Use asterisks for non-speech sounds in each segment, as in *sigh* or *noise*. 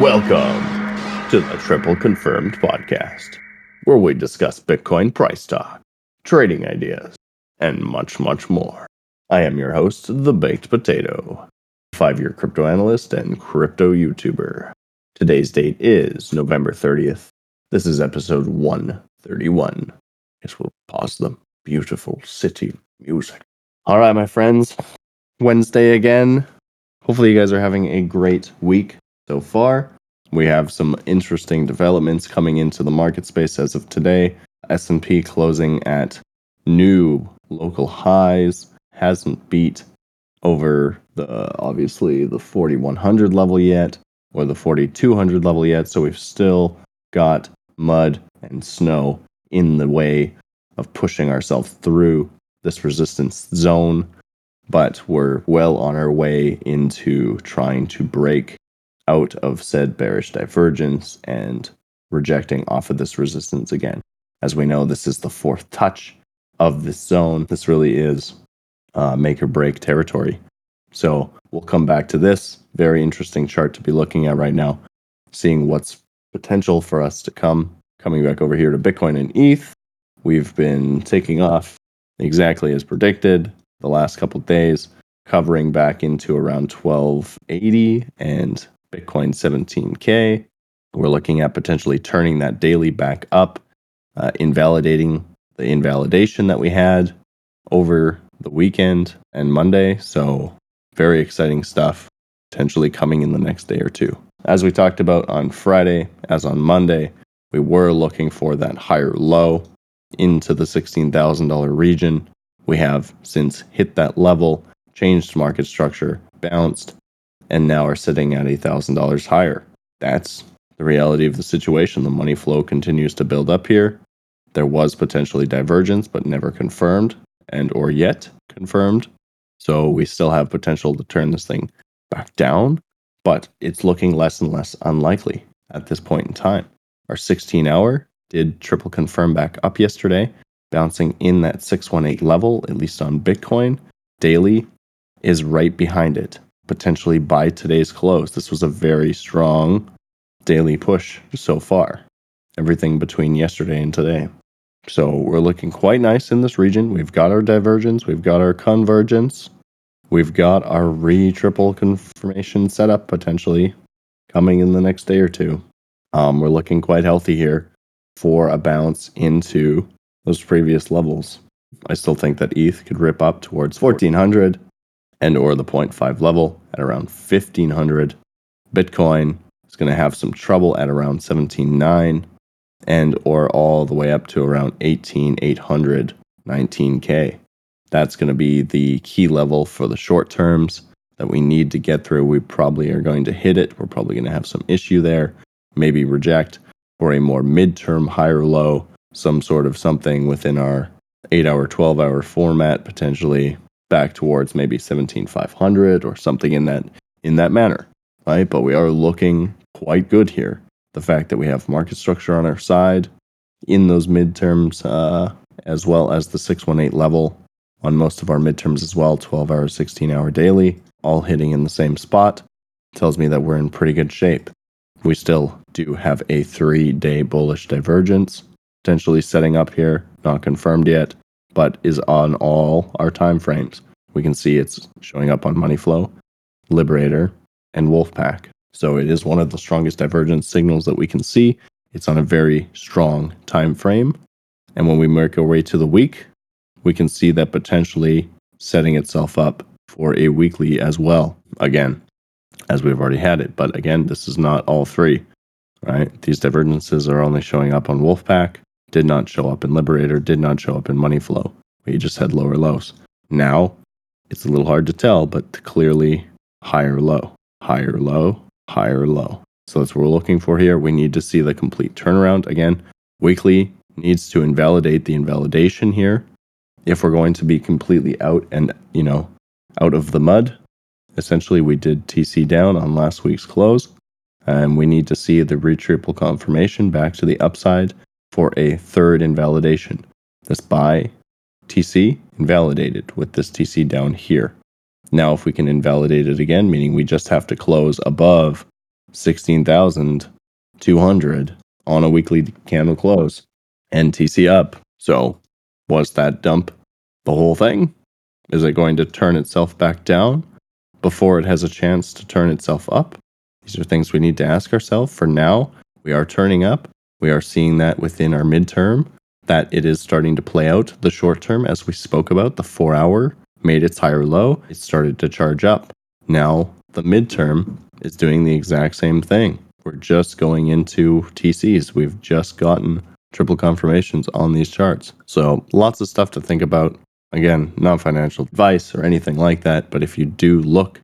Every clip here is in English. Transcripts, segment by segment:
Welcome to the Triple Confirmed Podcast, where we discuss Bitcoin price talk, trading ideas, and much, much more. I am your host, The Baked Potato, five year crypto analyst and crypto YouTuber. Today's date is November 30th. This is episode 131. Guess we'll pause the beautiful city music. All right, my friends, Wednesday again. Hopefully, you guys are having a great week so far. We have some interesting developments coming into the market space as of today. S&P closing at new local highs, hasn't beat over the obviously the 4100 level yet or the 4200 level yet, so we've still got mud and snow in the way of pushing ourselves through this resistance zone, but we're well on our way into trying to break out of said bearish divergence and rejecting off of this resistance again. As we know, this is the fourth touch of this zone. This really is uh, make or break territory. So we'll come back to this very interesting chart to be looking at right now, seeing what's potential for us to come. Coming back over here to Bitcoin and ETH, we've been taking off exactly as predicted the last couple days, covering back into around 1280 and Bitcoin 17K. We're looking at potentially turning that daily back up, uh, invalidating the invalidation that we had over the weekend and Monday. So, very exciting stuff potentially coming in the next day or two. As we talked about on Friday, as on Monday, we were looking for that higher low into the $16,000 region. We have since hit that level, changed market structure, bounced, and now are sitting at $8,000 higher. That's the reality of the situation. The money flow continues to build up here. There was potentially divergence, but never confirmed and or yet confirmed. So we still have potential to turn this thing back down, but it's looking less and less unlikely at this point in time. Our 16 hour did triple confirm back up yesterday, bouncing in that 618 level, at least on Bitcoin. Daily is right behind it potentially by today's close. This was a very strong daily push so far. Everything between yesterday and today. So we're looking quite nice in this region. We've got our divergence, we've got our convergence, we've got our re triple confirmation setup potentially coming in the next day or two. Um, we're looking quite healthy here for a bounce into those previous levels. I still think that ETH could rip up towards 1400 and or the 0.5 level at around 1500. Bitcoin is going to have some trouble at around 17.9 and or all the way up to around 18,800, 19k. That's going to be the key level for the short terms that we need to get through. We probably are going to hit it. We're probably going to have some issue there, maybe reject for a more midterm higher low, some sort of something within our 8 hour, 12 hour format potentially back towards maybe 17500 or something in that in that manner right? But we are looking quite good here. The fact that we have market structure on our side in those midterms uh, as well as the 618 level on most of our midterms as well 12 hour 16 hour daily all hitting in the same spot tells me that we're in pretty good shape. We still do have a three day bullish divergence potentially setting up here not confirmed yet but is on all our time frames. We can see it's showing up on Money Flow, Liberator, and Wolfpack. So it is one of the strongest divergence signals that we can see. It's on a very strong time frame. And when we make our way to the week, we can see that potentially setting itself up for a weekly as well. Again, as we've already had it. But again, this is not all three, right? These divergences are only showing up on Wolfpack did not show up in Liberator, did not show up in Money Flow. We just had lower lows. Now, it's a little hard to tell, but clearly higher low, higher low, higher low. So that's what we're looking for here. We need to see the complete turnaround. Again, weekly needs to invalidate the invalidation here. If we're going to be completely out and, you know, out of the mud, essentially we did TC down on last week's close. And we need to see the retriple confirmation back to the upside for a third invalidation. This buy TC invalidated with this TC down here. Now, if we can invalidate it again, meaning we just have to close above 16,200 on a weekly candle close and TC up. So, was that dump the whole thing? Is it going to turn itself back down before it has a chance to turn itself up? These are things we need to ask ourselves. For now, we are turning up. We are seeing that within our midterm, that it is starting to play out. The short term, as we spoke about, the four hour made its higher low. It started to charge up. Now, the midterm is doing the exact same thing. We're just going into TCs. We've just gotten triple confirmations on these charts. So, lots of stuff to think about. Again, not financial advice or anything like that, but if you do look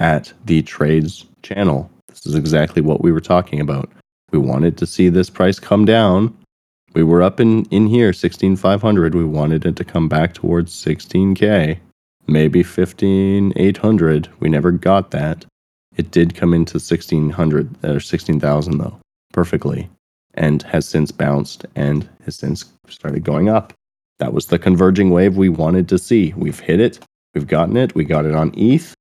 at the trades channel, this is exactly what we were talking about. We wanted to see this price come down. We were up in, in here, 16,500. We wanted it to come back towards 16K, maybe 15,800. We never got that. It did come into 1600 or uh, 16,000 though, perfectly, and has since bounced and has since started going up. That was the converging wave we wanted to see. We've hit it. We've gotten it. We got it on ETH.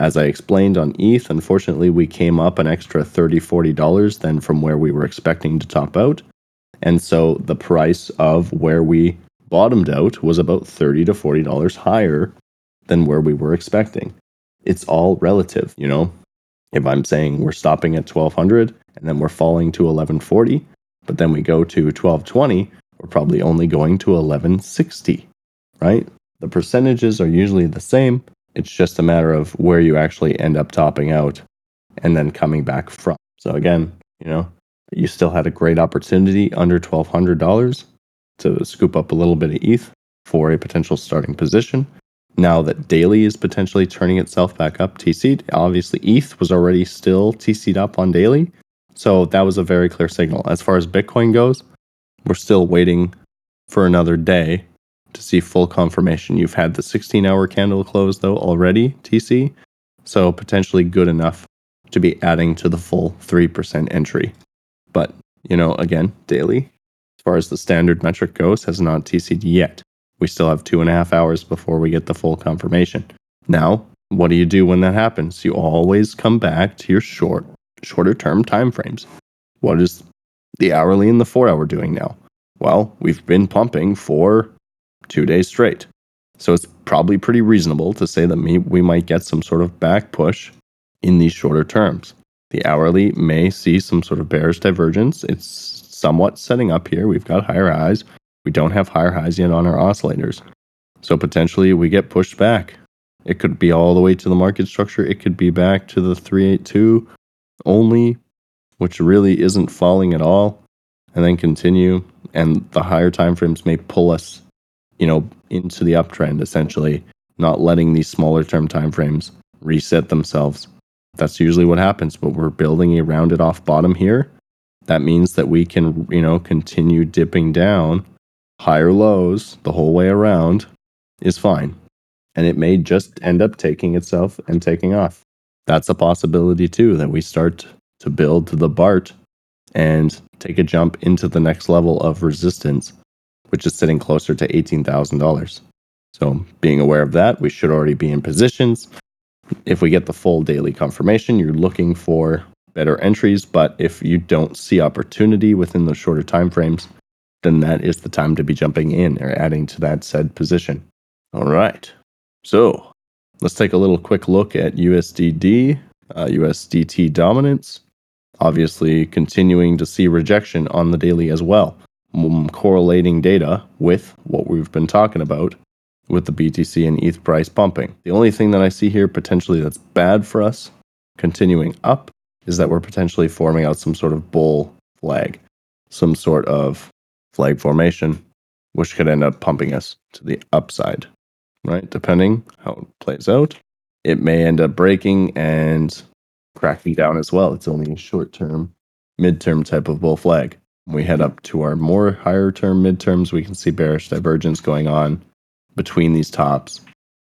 As I explained on ETH, unfortunately, we came up an extra $30, $40 than from where we were expecting to top out. And so the price of where we bottomed out was about 30 to $40 higher than where we were expecting. It's all relative, you know. If I'm saying we're stopping at 1200 and then we're falling to 1140, but then we go to 1220, we're probably only going to 1160, right? The percentages are usually the same. It's just a matter of where you actually end up topping out and then coming back from. So again, you know, you still had a great opportunity under $1200 to scoop up a little bit of ETH for a potential starting position. Now that daily is potentially turning itself back up TC'd, obviously ETH was already still TC'd up on daily. So that was a very clear signal. As far as Bitcoin goes, we're still waiting for another day to see full confirmation. You've had the 16 hour candle close though already, TC. So potentially good enough to be adding to the full 3% entry. But, you know, again, daily, as far as the standard metric goes, has not TC'd yet. We still have two and a half hours before we get the full confirmation. Now, what do you do when that happens? You always come back to your short, shorter term time frames. What is the hourly and the four hour doing now? Well, we've been pumping for two days straight. So it's probably pretty reasonable to say that we might get some sort of back push in these shorter terms. The hourly may see some sort of bearish divergence. It's somewhat setting up here. We've got higher highs. We don't have higher highs yet on our oscillators. So potentially we get pushed back. It could be all the way to the market structure. It could be back to the 382 only, which really isn't falling at all, and then continue. And the higher time frames may pull us, you know, into the uptrend essentially, not letting these smaller term time frames reset themselves. That's usually what happens, but we're building a rounded off bottom here. That means that we can, you know, continue dipping down higher lows the whole way around is fine. And it may just end up taking itself and taking off. That's a possibility too, that we start to build the BART and take a jump into the next level of resistance, which is sitting closer to $18,000. So, being aware of that, we should already be in positions. If we get the full daily confirmation, you're looking for better entries, but if you don't see opportunity within those shorter time frames, then that is the time to be jumping in or adding to that said position. All right. So let's take a little quick look at USDD, uh, USDT dominance. Obviously, continuing to see rejection on the daily as well, correlating data with what we've been talking about with the BTC and ETH price pumping. The only thing that I see here potentially that's bad for us continuing up is that we're potentially forming out some sort of bull flag, some sort of flag formation, which could end up pumping us to the upside, right? Depending how it plays out. It may end up breaking and cracking down as well. It's only a short term, midterm type of bull flag. We head up to our more higher term midterms, we can see bearish divergence going on between these tops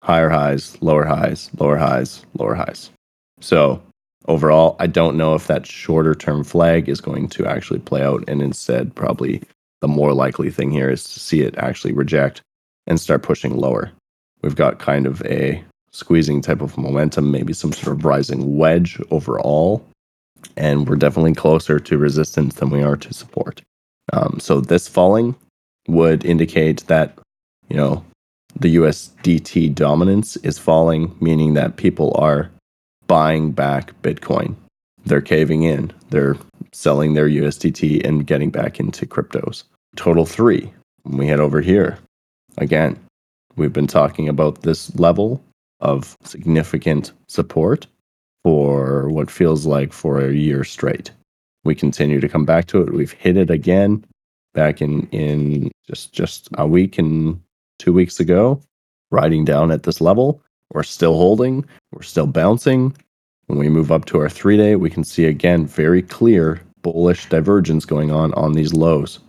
higher highs, lower highs, lower highs, lower highs. So overall, I don't know if that shorter term flag is going to actually play out and instead probably the more likely thing here is to see it actually reject and start pushing lower. We've got kind of a squeezing type of momentum, maybe some sort of rising wedge overall and we're definitely closer to resistance than we are to support. Um, so this falling would indicate that you know the USDT dominance is falling, meaning that people are buying back Bitcoin. They're caving in. They're selling their USDT and getting back into cryptos. Total three. When we head over here, again, we've been talking about this level of significant support for what feels like for a year straight. We continue to come back to it. We've hit it again back in in just just a week and two weeks ago, riding down at this level. We're still holding. We're still bouncing. When we move up to our three day, we can see again very clear bullish divergence going on on these lows.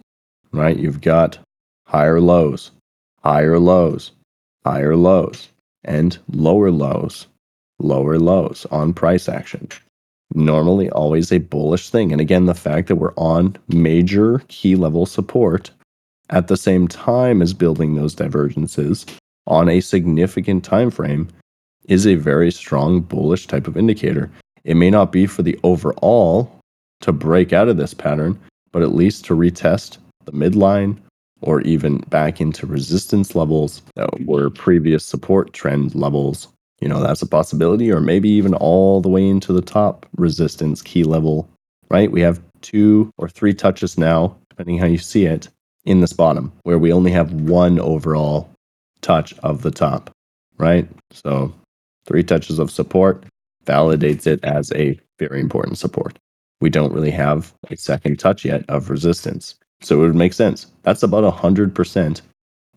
Right? You've got higher lows, higher lows, higher lows, and lower lows, lower lows on price action. Normally, always a bullish thing. And again, the fact that we're on major key level support at the same time as building those divergences on a significant time frame is a very strong bullish type of indicator. It may not be for the overall to break out of this pattern, but at least to retest the midline or even back into resistance levels that were previous support trend levels. You know, that's a possibility, or maybe even all the way into the top resistance key level, right? We have two or three touches now, depending how you see it, in this bottom, where we only have one overall touch of the top, right? So three touches of support validates it as a very important support. We don't really have a second touch yet of resistance. So it would make sense. That's about 100%,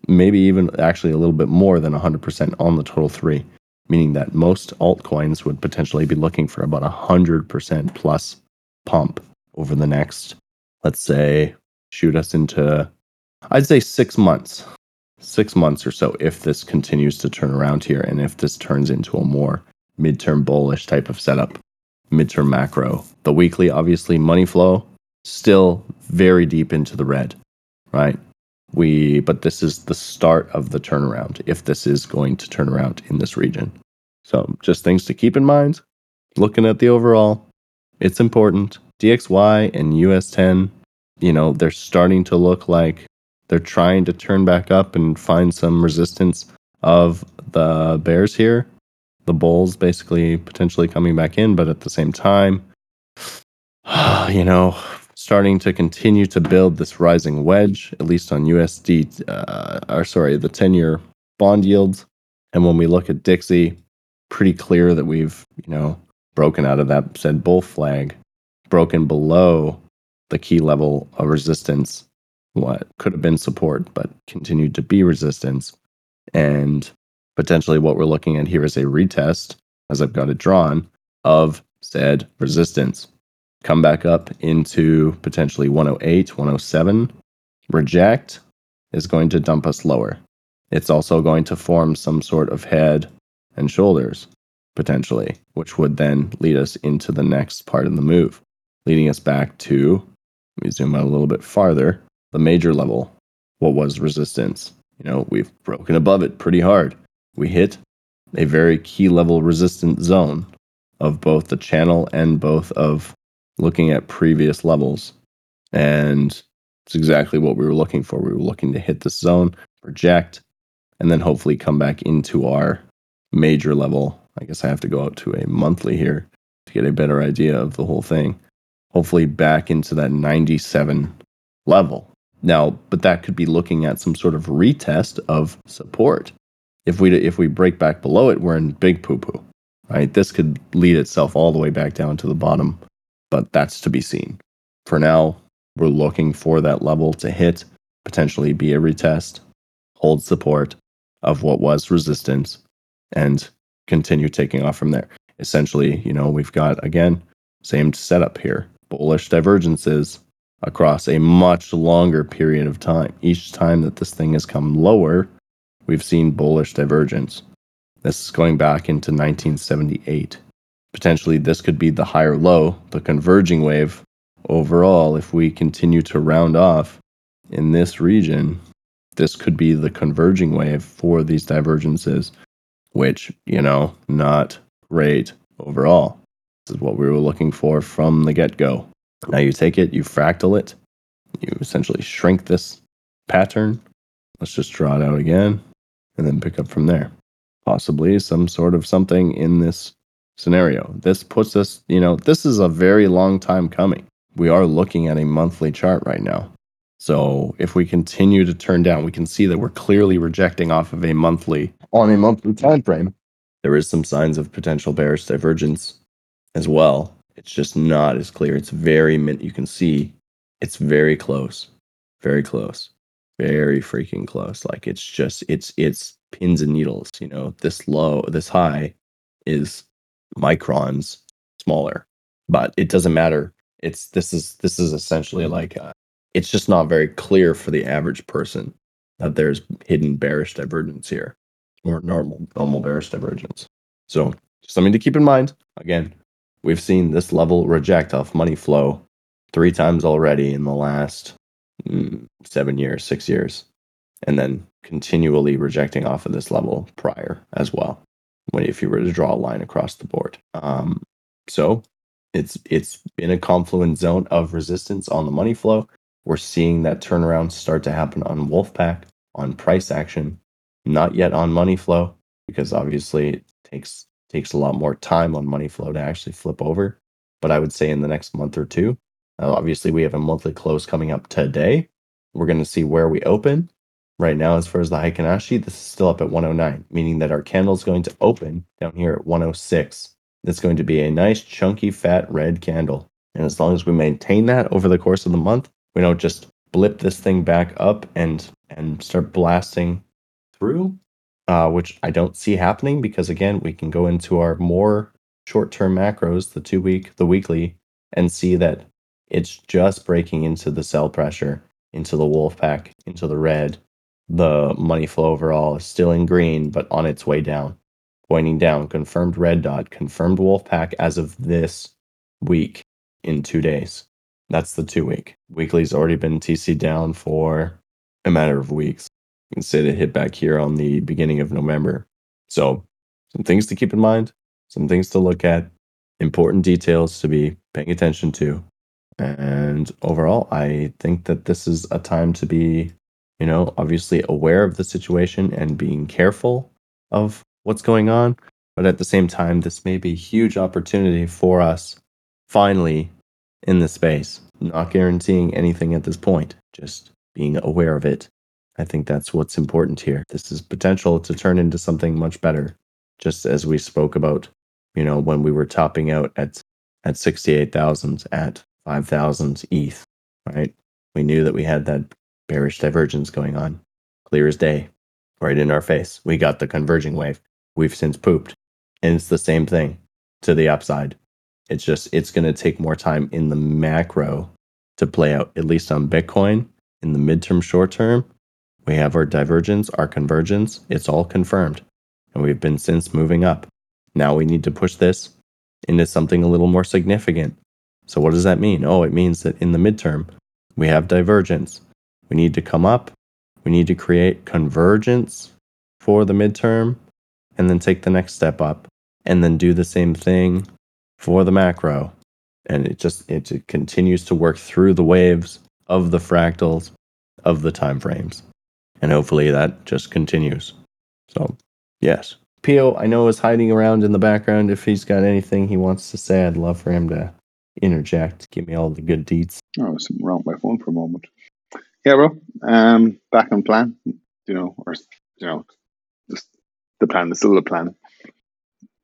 maybe even actually a little bit more than 100% on the total three, meaning that most altcoins would potentially be looking for about 100% plus pump over the next, let's say, shoot us into I'd say six months, six months or so, if this continues to turn around here and if this turns into a more midterm bullish type of setup, midterm macro. The weekly, obviously, money flow still very deep into the red, right? We, but this is the start of the turnaround if this is going to turn around in this region. So, just things to keep in mind. Looking at the overall, it's important. DXY and US 10, you know, they're starting to look like they're trying to turn back up and find some resistance of the bears here. The bulls basically potentially coming back in, but at the same time, *sighs* you know, starting to continue to build this rising wedge, at least on USD, uh, or sorry, the 10 year bond yields. And when we look at Dixie, pretty clear that we've, you know, broken out of that said bull flag, broken below the key level of resistance what could have been support but continued to be resistance. And potentially what we're looking at here is a retest, as I've got it drawn, of said resistance. Come back up into potentially 108, 107. Reject is going to dump us lower. It's also going to form some sort of head and shoulders, potentially, which would then lead us into the next part of the move, leading us back to, let me zoom out a little bit farther, the major level, what was resistance. You know, we've broken above it pretty hard. We hit a very key level resistance zone of both the channel and both of looking at previous levels. And it's exactly what we were looking for. We were looking to hit this zone, project, and then hopefully come back into our major level. I guess I have to go out to a monthly here to get a better idea of the whole thing. Hopefully, back into that 97 level. Now, but that could be looking at some sort of retest of support. If we if we break back below it, we're in big poo poo, right? This could lead itself all the way back down to the bottom, but that's to be seen. For now, we're looking for that level to hit, potentially be a retest, hold support of what was resistance, and continue taking off from there. Essentially, you know, we've got again same setup here: bullish divergences across a much longer period of time. Each time that this thing has come lower, we've seen bullish divergence. This is going back into 1978. Potentially, this could be the higher low, the converging wave. Overall, if we continue to round off in this region, this could be the converging wave for these divergences, which, you know, not great overall. This is what we were looking for from the get go. Now you take it, you fractal it, you essentially shrink this pattern. Let's just draw it out again and then pick up from there. Possibly some sort of something in this scenario. This puts us, you know, this is a very long time coming. We are looking at a monthly chart right now. So if we continue to turn down, we can see that we're clearly rejecting off of a monthly on a monthly time frame. There is some signs of potential bearish divergence as well. It's just not as clear. It's very you can see it's very close. Very close. Very freaking close. Like it's just it's it's pins and needles, you know. This low, this high is microns smaller. But it doesn't matter. It's this is this is essentially like uh, it's just not very clear for the average person that there's hidden bearish divergence here or normal normal bearish divergence. So something to keep in mind. Again, we've seen this level reject off money flow three times already in the last mm, seven years, six years, and then continually rejecting off of this level prior as well. When if you were to draw a line across the board, um, so it's it's been a confluent zone of resistance on the money flow. We're seeing that turnaround start to happen on Wolfpack, on price action, not yet on money flow, because obviously it takes takes a lot more time on money flow to actually flip over. But I would say in the next month or two, uh, obviously we have a monthly close coming up today. We're going to see where we open. Right now, as far as the Heikin Ashi, this is still up at 109, meaning that our candle is going to open down here at 106. It's going to be a nice, chunky, fat red candle. And as long as we maintain that over the course of the month, we don't just blip this thing back up and and start blasting through, uh, which I don't see happening because again, we can go into our more short-term macros, the two week, the weekly, and see that it's just breaking into the sell pressure, into the wolf pack, into the red. The money flow overall is still in green, but on its way down, pointing down. Confirmed red dot, confirmed wolf pack as of this week in two days. That's the two week. Weekly's already been TC down for a matter of weeks. You can say it hit back here on the beginning of November. So, some things to keep in mind, some things to look at, important details to be paying attention to. And overall, I think that this is a time to be, you know, obviously aware of the situation and being careful of what's going on. But at the same time, this may be a huge opportunity for us finally in the space. Not guaranteeing anything at this point, just being aware of it. I think that's what's important here. This is potential to turn into something much better. Just as we spoke about, you know, when we were topping out at at 68,000 at 5,000 ETH, right? We knew that we had that bearish divergence going on, clear as day, right in our face. We got the converging wave. We've since pooped. And it's the same thing to the upside. It's just, it's going to take more time in the macro to play out, at least on Bitcoin in the midterm, short term. We have our divergence, our convergence. It's all confirmed. And we've been since moving up. Now we need to push this into something a little more significant so, what does that mean? Oh, it means that in the midterm, we have divergence. We need to come up, we need to create convergence for the midterm, and then take the next step up, and then do the same thing for the macro. And it just it, continues to work through the waves of the fractals of the time frames. And hopefully that just continues. So, yes. Pio, I know, is hiding around in the background. If he's got anything he wants to say, I'd love for him to interject, give me all the good deeds. Oh, something wrong with my phone for a moment. Yeah, bro. Um, back on plan. You know, or you know, just the plan is still the plan.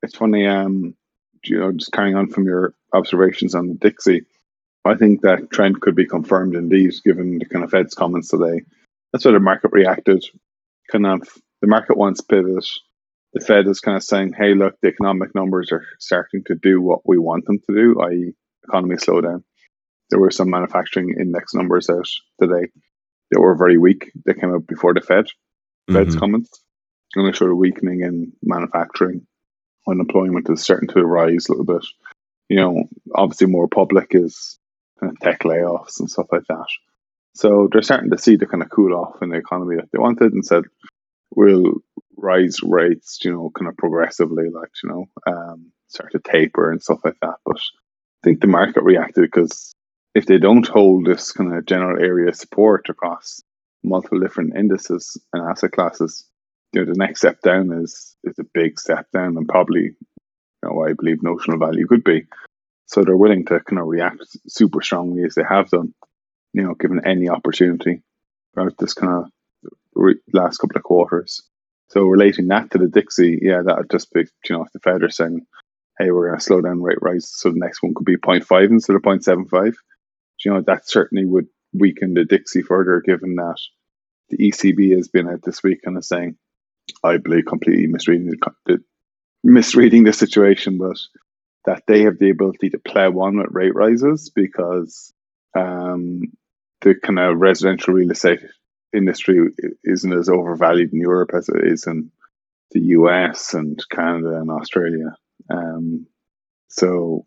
It's funny. Um, you know, just carrying on from your observations on the Dixie, I think that trend could be confirmed indeed, given the kind of Fed's comments today. That's why the market reacted. Kind of, the market wants pivot. The Fed is kind of saying, "Hey, look, the economic numbers are starting to do what we want them to do, i.e., economy slowdown. There were some manufacturing index numbers out today that were very weak. They came out before the Fed, Fed's mm-hmm. comments, and they showed a weakening in manufacturing. Unemployment is starting to rise a little bit. You know, obviously more public is kind of tech layoffs and stuff like that. So they're starting to see the kind of cool off in the economy that they wanted and said, we'll rise rates, you know, kind of progressively, like, you know, um, start to taper and stuff like that. But I think the market reacted because if they don't hold this kind of general area support across multiple different indices and asset classes, you know, the next step down is is a big step down and probably you know I believe notional value could be. So they're willing to kind of react super strongly as they have done, you know, given any opportunity throughout this kind of re- last couple of quarters. So relating that to the Dixie, yeah, that would just be, you know, if the Fed are saying, hey, we're going to slow down rate rise, so the next one could be 0.5 instead of 0.75, you know, that certainly would weaken the Dixie further, given that the ECB has been out this week and is saying, I believe, completely misreading the, misreading the situation, but that they have the ability to play on with rate rises because um, the kind of residential real estate industry isn't as overvalued in Europe as it is in the US and Canada and Australia. Um, so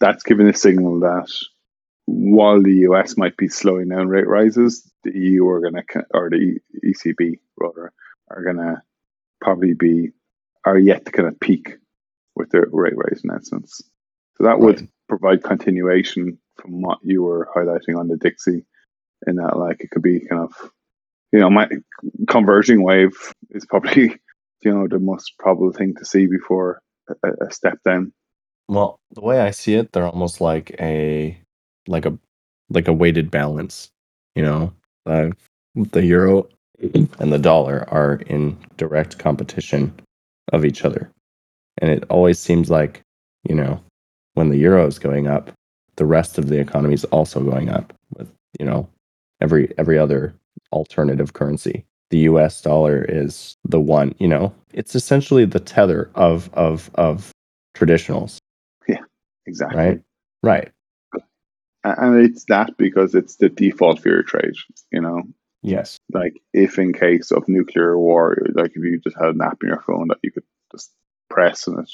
that's giving a signal that while the US might be slowing down rate rises, the EU are going to, or the ECB rather, are going to probably be, are yet to kind of peak with their rate rise in essence. So that right. would provide continuation from what you were highlighting on the Dixie, in that like it could be kind of, you know, my converging wave is probably, *laughs* you know, the most probable thing to see before a, a step down. Well, the way I see it, they're almost like a like a like a weighted balance. You know, uh, the euro and the dollar are in direct competition of each other, and it always seems like you know when the euro is going up, the rest of the economy is also going up with you know every every other alternative currency. The U.S. dollar is the one. You know, it's essentially the tether of of of traditionals. Yeah, exactly. Right. Right and it's that because it's the default for your trade you know yes. Like if in case of nuclear war like if you just had an app in your phone that you could just press and it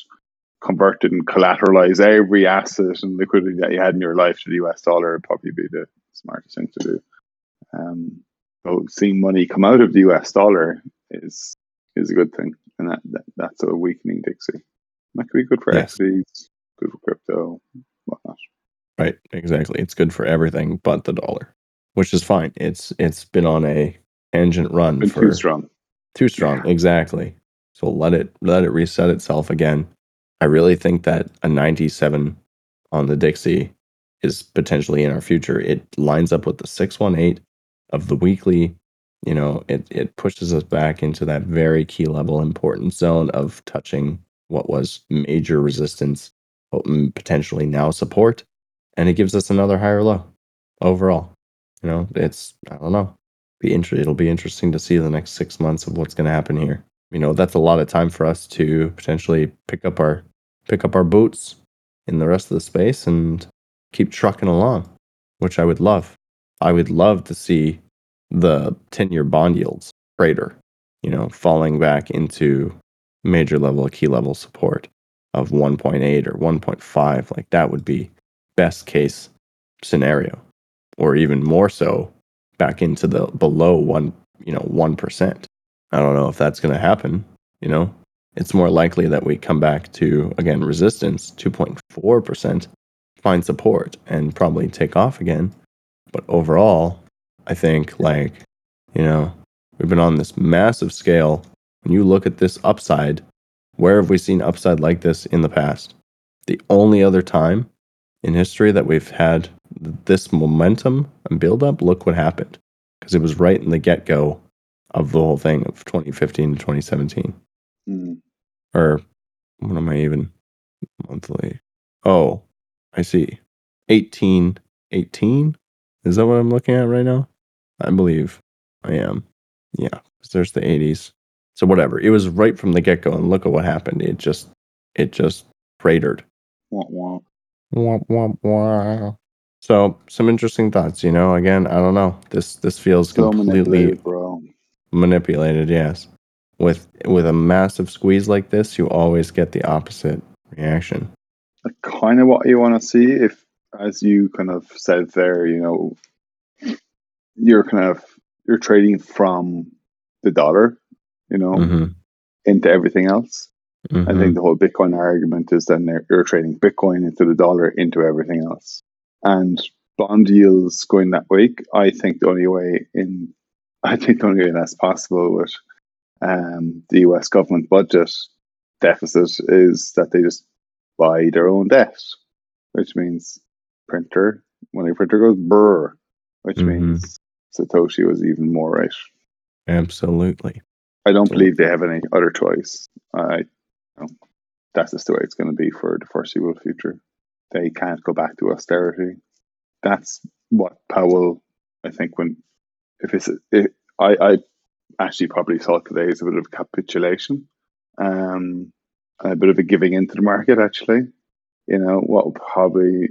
converted and collateralize every asset and liquidity that you had in your life to the us dollar would probably be the smartest thing to do. Um so seeing money come out of the us dollar is is a good thing and that, that that's a weakening dixie. That could be good for yes. equities good for crypto whatnot. Right, exactly. It's good for everything but the dollar, which is fine. It's it's been on a tangent run for too strong. Too strong, yeah. exactly. So let it let it reset itself again. I really think that a 97 on the Dixie is potentially in our future. It lines up with the 618 of the weekly. You know, it it pushes us back into that very key level important zone of touching what was major resistance, potentially now support and it gives us another higher low overall. You know, it's I don't know. Be inter- it'll be interesting to see the next six months of what's going to happen here. You know, that's a lot of time for us to potentially pick up our pick up our boots in the rest of the space and keep trucking along, which I would love. I would love to see the 10 year bond yields crater, you know, falling back into major level, key level support of 1.8 or 1.5. Like that would be best case scenario, or even more so back into the below one, you know, 1%. I don't know if that's going to happen. You know, it's more likely that we come back to, again, resistance 2.4%, find support, and probably take off again. But overall, I think, like, you know, we've been on this massive scale. When you look at this upside, where have we seen upside like this in the past? The only other time in history that we've had this momentum and build up, look what happened. Because it was right in the get go of the whole thing of 2015 to 2017. Mm. Or what am I even monthly? Oh, I see. 18, 18? Is that what I'm looking at right now? I believe I am. Yeah, there's the 80s. So whatever. It was right from the get go, and look at what happened. It just, it just cratered. Wah, wah. Wah, wah, wah. So some interesting thoughts, you know. Again, I don't know. This this feels so completely manipulated, manipulated, yes. With with a massive squeeze like this, you always get the opposite reaction. Kind of what you want to see if as you kind of said there, you know, you're kind of you're trading from the dollar, you know, mm-hmm. into everything else. I think the whole Bitcoin argument is then they're, you're trading Bitcoin into the dollar into everything else. And bond yields going that week, I think the only way in *laughs* I think the only way that's possible with um, the US government budget deficit is that they just buy their own debt, which means printer, money printer goes brr, which Mhm. means Satoshi was even more right. Absolutely. I don't believe they have any other choice. I, you know, that's just the way it's going to be for the foreseeable future. They can't go back to austerity. That's what Powell, I think, when if it's, if, I, I actually probably thought today is a bit of a capitulation, um, a bit of a giving into the market. Actually, you know, what probably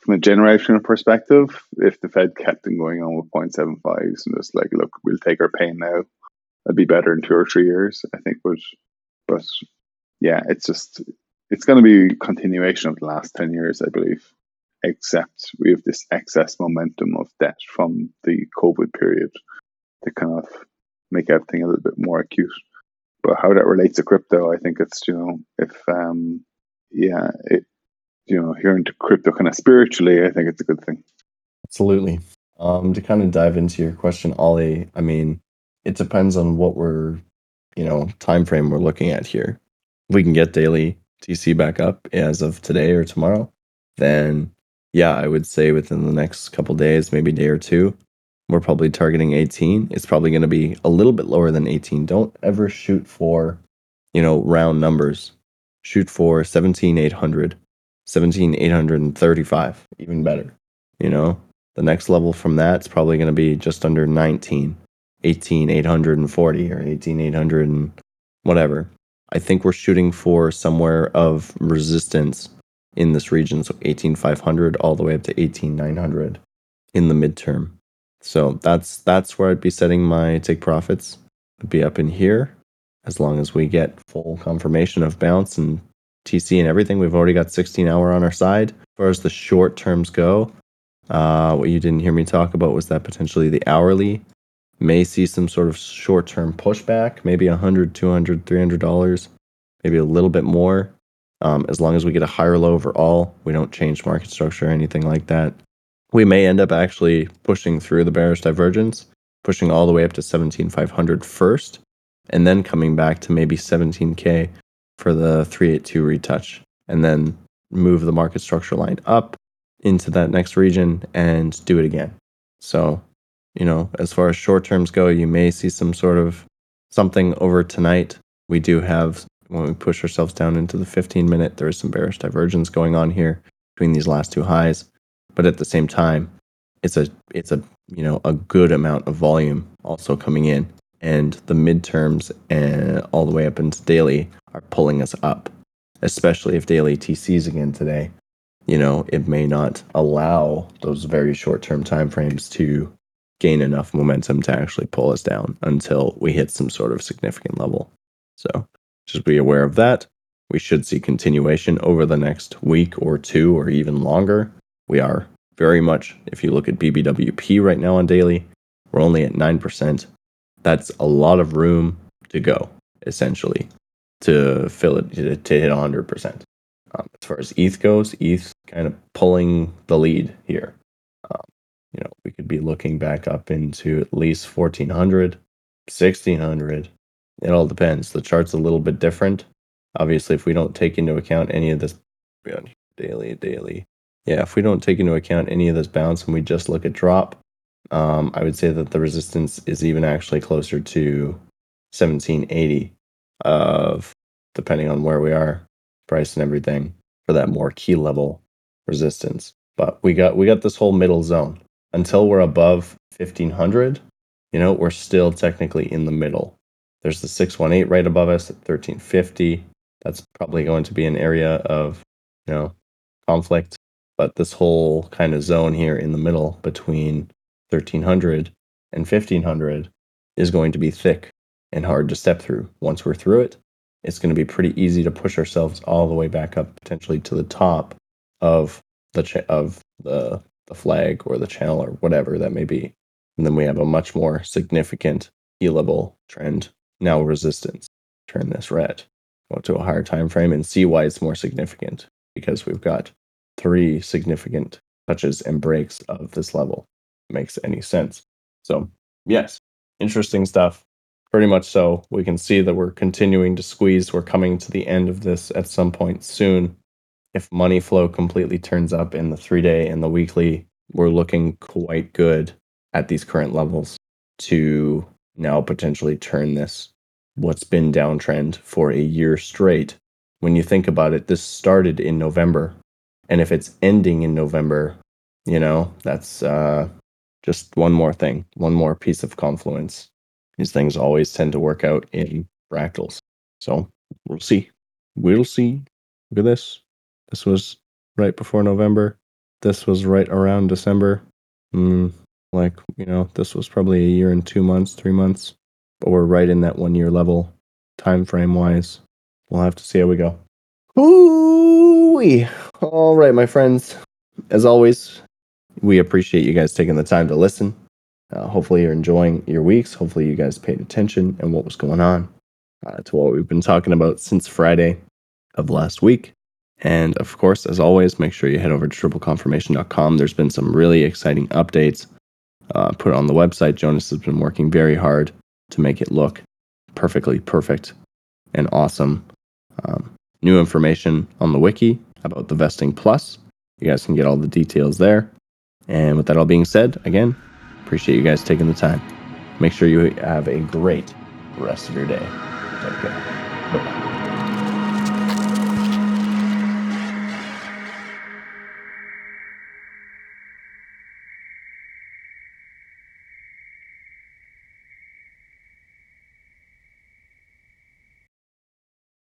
from a generational perspective, if the Fed kept on going on with 0.75s and just like, look, we'll take our pain now it'd be better in two or three years, I think would but yeah, it's just it's gonna be continuation of the last ten years, I believe. Except we have this excess momentum of debt from the COVID period to kind of make everything a little bit more acute. But how that relates to crypto, I think it's you know, if um yeah, it you know, if you're into crypto kind of spiritually, I think it's a good thing. Absolutely. Um, to kind of dive into your question, Ollie, I mean, it depends on what we're, you know, time frame we're looking at here. We can get daily TC back up as of today or tomorrow, then yeah, I would say within the next couple days, maybe day or two, we're probably targeting 18. It's probably going to be a little bit lower than 18. Don't ever shoot for, you know, round numbers. Shoot for 17,800, 17,835, even better. You know, the next level from that's probably going to be just under 19, 18,840 or 18,800 and whatever. I think we're shooting for somewhere of resistance in this region, so 18,500 all the way up to 18,900 in the midterm. So that's that's where I'd be setting my take profits. Would be up in here, as long as we get full confirmation of bounce and TC and everything. We've already got 16 hour on our side. As far as the short terms go, uh, what you didn't hear me talk about was that potentially the hourly may see some sort of short term pushback, maybe 100, 200, 300 dollars, maybe a little bit more. Um, as long as we get a higher low overall, we don't change market structure or anything like that. We may end up actually pushing through the bearish divergence, pushing all the way up to 17,500 first, and then coming back to maybe 17K for the 382 retouch, and then move the market structure line up into that next region and do it again. So, you know, as far as short terms go, you may see some sort of something over tonight. We do have, when we push ourselves down into the 15 minute, there is some bearish divergence going on here between these last two highs. But at the same time, it's a it's a you know a good amount of volume also coming in, and the midterms and all the way up into daily are pulling us up, especially if daily TCs again today. You know, it may not allow those very short term time frames to gain enough momentum to actually pull us down until we hit some sort of significant level. So just be aware of that. We should see continuation over the next week or two or even longer. We are very much, if you look at BBWP right now on daily, we're only at 9%. That's a lot of room to go, essentially, to fill it, to, to hit 100%. Um, as far as ETH goes, ETH kind of pulling the lead here. You know, we could be looking back up into at least 1400, 1600. It all depends. The chart's a little bit different. Obviously, if we don't take into account any of this daily, daily, yeah, if we don't take into account any of this bounce and we just look at drop, um, I would say that the resistance is even actually closer to 1780 of depending on where we are, price and everything for that more key level resistance. But we got we got this whole middle zone until we're above 1500. You know, we're still technically in the middle. There's the 618 right above us at 1350. That's probably going to be an area of, you know, conflict but this whole kind of zone here in the middle between 1300 and 1500 is going to be thick and hard to step through. Once we're through it, it's going to be pretty easy to push ourselves all the way back up potentially to the top of the cha- of the the flag or the channel or whatever that may be. And then we have a much more significant key level trend. Now resistance. Turn this red. go to a higher time frame and see why it's more significant because we've got three significant touches and breaks of this level. makes any sense. So, yes, interesting stuff. Pretty much so. We can see that we're continuing to squeeze. We're coming to the end of this at some point soon. If money flow completely turns up in the three day and the weekly, we're looking quite good at these current levels to now potentially turn this what's been downtrend for a year straight. When you think about it, this started in November. And if it's ending in November, you know, that's uh, just one more thing, one more piece of confluence. These things always tend to work out in fractals. So we'll see. We'll see. Look at this. This was right before November. This was right around December. Mm, like, you know, this was probably a year and two months, three months but we're right in that one year level time frame wise. We'll have to see how we go. Ooh, all right, my friends. As always, we appreciate you guys taking the time to listen. Uh, hopefully, you're enjoying your weeks. Hopefully, you guys paid attention and what was going on uh, to what we've been talking about since Friday of last week. And of course, as always, make sure you head over to tripleconfirmation.com. There's been some really exciting updates uh, put on the website. Jonas has been working very hard to make it look perfectly perfect and awesome. Um, new information on the wiki about the Vesting Plus. You guys can get all the details there. And with that all being said, again, appreciate you guys taking the time. Make sure you have a great rest of your day. Take care. Bye bye.